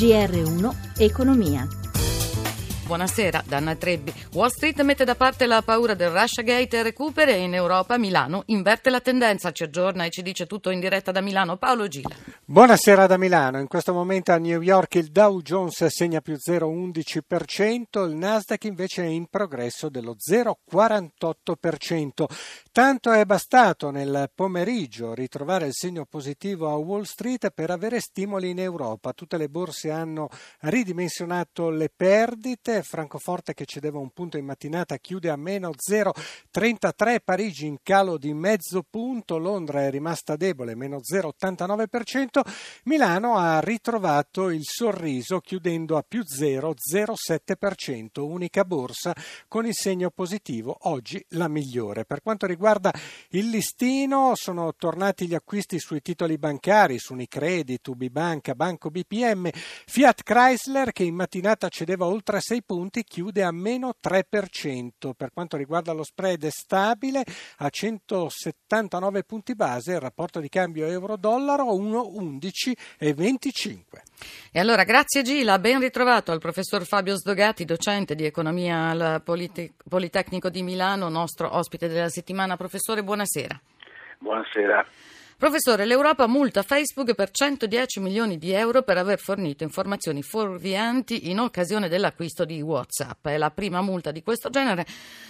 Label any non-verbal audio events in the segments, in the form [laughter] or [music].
GR1 Economia. Buonasera, Danna Trebbi. Wall Street mette da parte la paura del Russia Gate e recupera e in Europa Milano inverte la tendenza, ci aggiorna e ci dice tutto in diretta da Milano. Paolo Gila. Buonasera da Milano. In questo momento a New York il Dow Jones segna più 0,11%, il Nasdaq invece è in progresso dello 0,48%. Tanto è bastato nel pomeriggio ritrovare il segno positivo a Wall Street per avere stimoli in Europa. Tutte le borse hanno ridimensionato le perdite. Francoforte che cedeva un punto in mattinata chiude a meno 0,33, Parigi in calo di mezzo punto, Londra è rimasta debole, meno 0,89%, Milano ha ritrovato il sorriso chiudendo a più 0,07%, unica borsa con il segno positivo, oggi la migliore. Per quanto riguarda il listino sono tornati gli acquisti sui titoli bancari, su Unicredit, Ubibanca, Banco BPM, Fiat Chrysler che in mattinata cedeva oltre 6 punti chiude a meno 3%. Per quanto riguarda lo spread è stabile a 179 punti base, il rapporto di cambio euro-dollaro 1,11,25. E allora grazie Gila, ben ritrovato al professor Fabio Sdogati, docente di economia al Polite- Politecnico di Milano, nostro ospite della settimana. Professore, buonasera. Buonasera. Professore, l'Europa multa Facebook per 110 milioni di euro per aver fornito informazioni fuorvianti in occasione dell'acquisto di WhatsApp. È la prima multa di questo genere,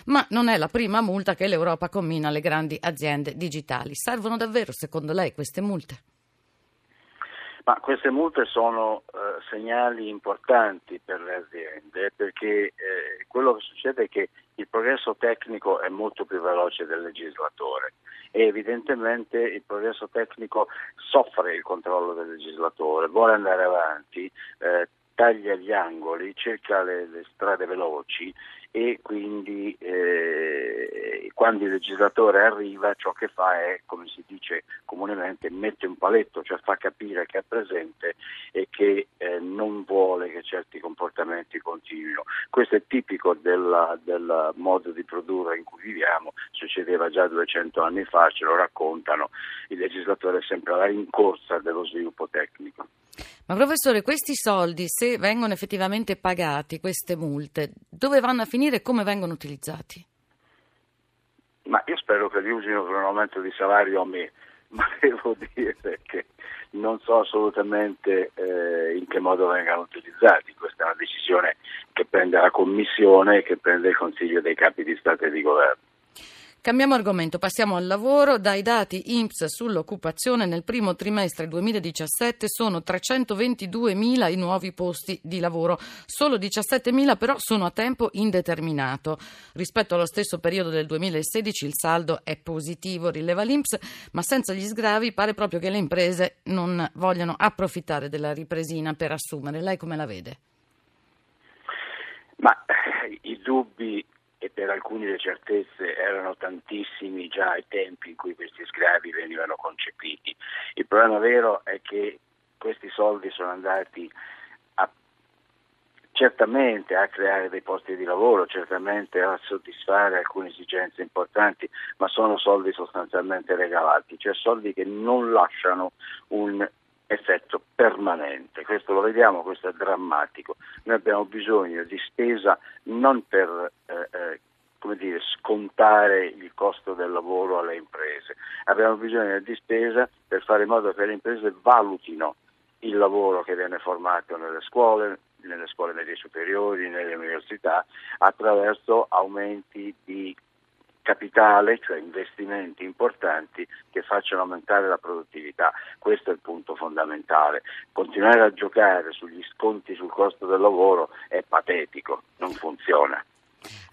ma non è la prima multa che l'Europa commina alle grandi aziende digitali. Servono davvero, secondo lei, queste multe? Ma queste multe sono eh, segnali importanti per le aziende perché eh, quello che succede è che il progresso tecnico è molto più veloce del legislatore e evidentemente il progresso tecnico soffre il controllo del legislatore, vuole andare avanti, eh, taglia gli angoli, cerca le, le strade veloci e quindi eh, quando il legislatore arriva ciò che fa è, come si dice comunemente, mette un paletto, cioè fa capire che è presente e che eh, non vuole che certi comportamenti continuino. Questo è tipico del modo di produrre in cui viviamo, succedeva già 200 anni fa, ce lo raccontano, il legislatore è sempre alla rincorsa dello sviluppo tecnico. Ma professore, questi soldi, se vengono effettivamente pagati, queste multe, dove vanno a finire e come vengono utilizzati? Ma io spero che li usino per un aumento di salario a me, [laughs] ma devo dire che non so assolutamente eh, in che modo vengano utilizzati. Questa è una decisione che prende la Commissione e che prende il Consiglio dei capi di Stato e di Governo. Cambiamo argomento, passiamo al lavoro. Dai dati INPS sull'occupazione nel primo trimestre 2017 sono 322.000 i nuovi posti di lavoro, solo 17.000 però sono a tempo indeterminato. Rispetto allo stesso periodo del 2016 il saldo è positivo, rileva l'INPS, ma senza gli sgravi pare proprio che le imprese non vogliano approfittare della ripresina per assumere. Lei come la vede? Ma eh, i dubbi per alcuni le certezze erano tantissimi già ai tempi in cui questi sgravi venivano concepiti. Il problema vero è che questi soldi sono andati a, certamente a creare dei posti di lavoro, certamente a soddisfare alcune esigenze importanti, ma sono soldi sostanzialmente regalati, cioè soldi che non lasciano un effetto permanente. Questo lo vediamo, questo è drammatico. Noi abbiamo bisogno di spesa non per eh, eh, come dire, scontare il costo del lavoro alle imprese, abbiamo bisogno di spesa per fare in modo che le imprese valutino il lavoro che viene formato nelle scuole, nelle scuole medie superiori, nelle università, attraverso aumenti di capitale, cioè investimenti importanti che facciano aumentare la produttività. Questo è il punto fondamentale. Continuare a giocare sugli sconti sul costo del lavoro è patetico, non funziona.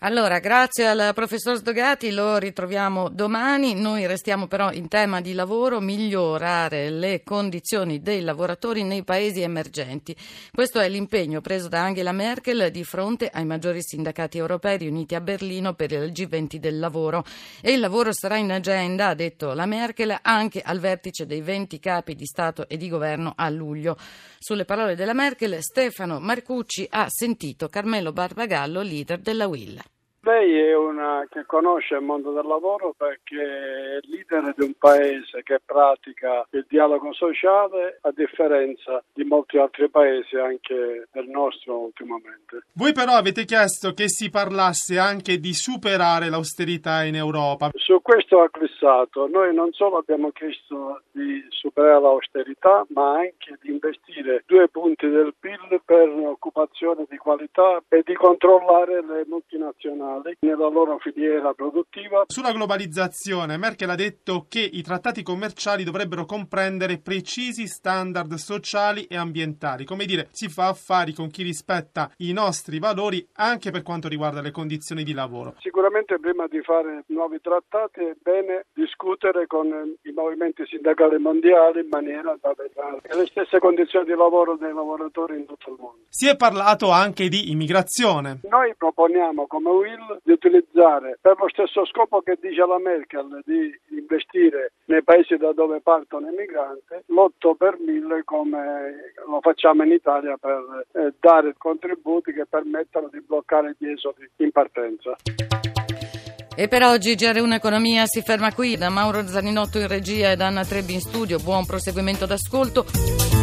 Allora, grazie al professor Sdogati, lo ritroviamo domani. Noi restiamo però in tema di lavoro, migliorare le condizioni dei lavoratori nei paesi emergenti. Questo è l'impegno preso da Angela Merkel di fronte ai maggiori sindacati europei riuniti a Berlino per il G20 del lavoro. E il lavoro sarà in agenda, ha detto la Merkel, anche al vertice dei 20 capi di Stato e di governo a luglio. Sulle parole della Merkel, Stefano Marcucci ha sentito Carmelo Barbagallo, leader della طويل Lei è una che conosce il mondo del lavoro perché è leader di un paese che pratica il dialogo sociale a differenza di molti altri paesi anche del nostro ultimamente. Voi però avete chiesto che si parlasse anche di superare l'austerità in Europa. Su questo acquistato noi non solo abbiamo chiesto di superare l'austerità ma anche di investire due punti del PIL per un'occupazione di qualità e di controllare le multinazionali nella loro filiera produttiva. Sulla globalizzazione, Merkel ha detto che i trattati commerciali dovrebbero comprendere precisi standard sociali e ambientali, come dire, si fa affari con chi rispetta i nostri valori anche per quanto riguarda le condizioni di lavoro. Sicuramente prima di fare nuovi trattati è bene discutere con i movimenti sindacali mondiali in maniera da avere le stesse condizioni di lavoro dei lavoratori in tutto il mondo. Si è parlato anche di immigrazione. Noi proponiamo come Will di utilizzare per lo stesso scopo che dice la Merkel di investire nei paesi da dove partono i migranti l'8 per 1000 come lo facciamo in Italia per eh, dare contributi che permettano di bloccare gli esodi in partenza. E per oggi GR1 Economia si ferma qui. Da Mauro Zaninotto in regia e da Anna Trebbi in studio. Buon proseguimento d'ascolto.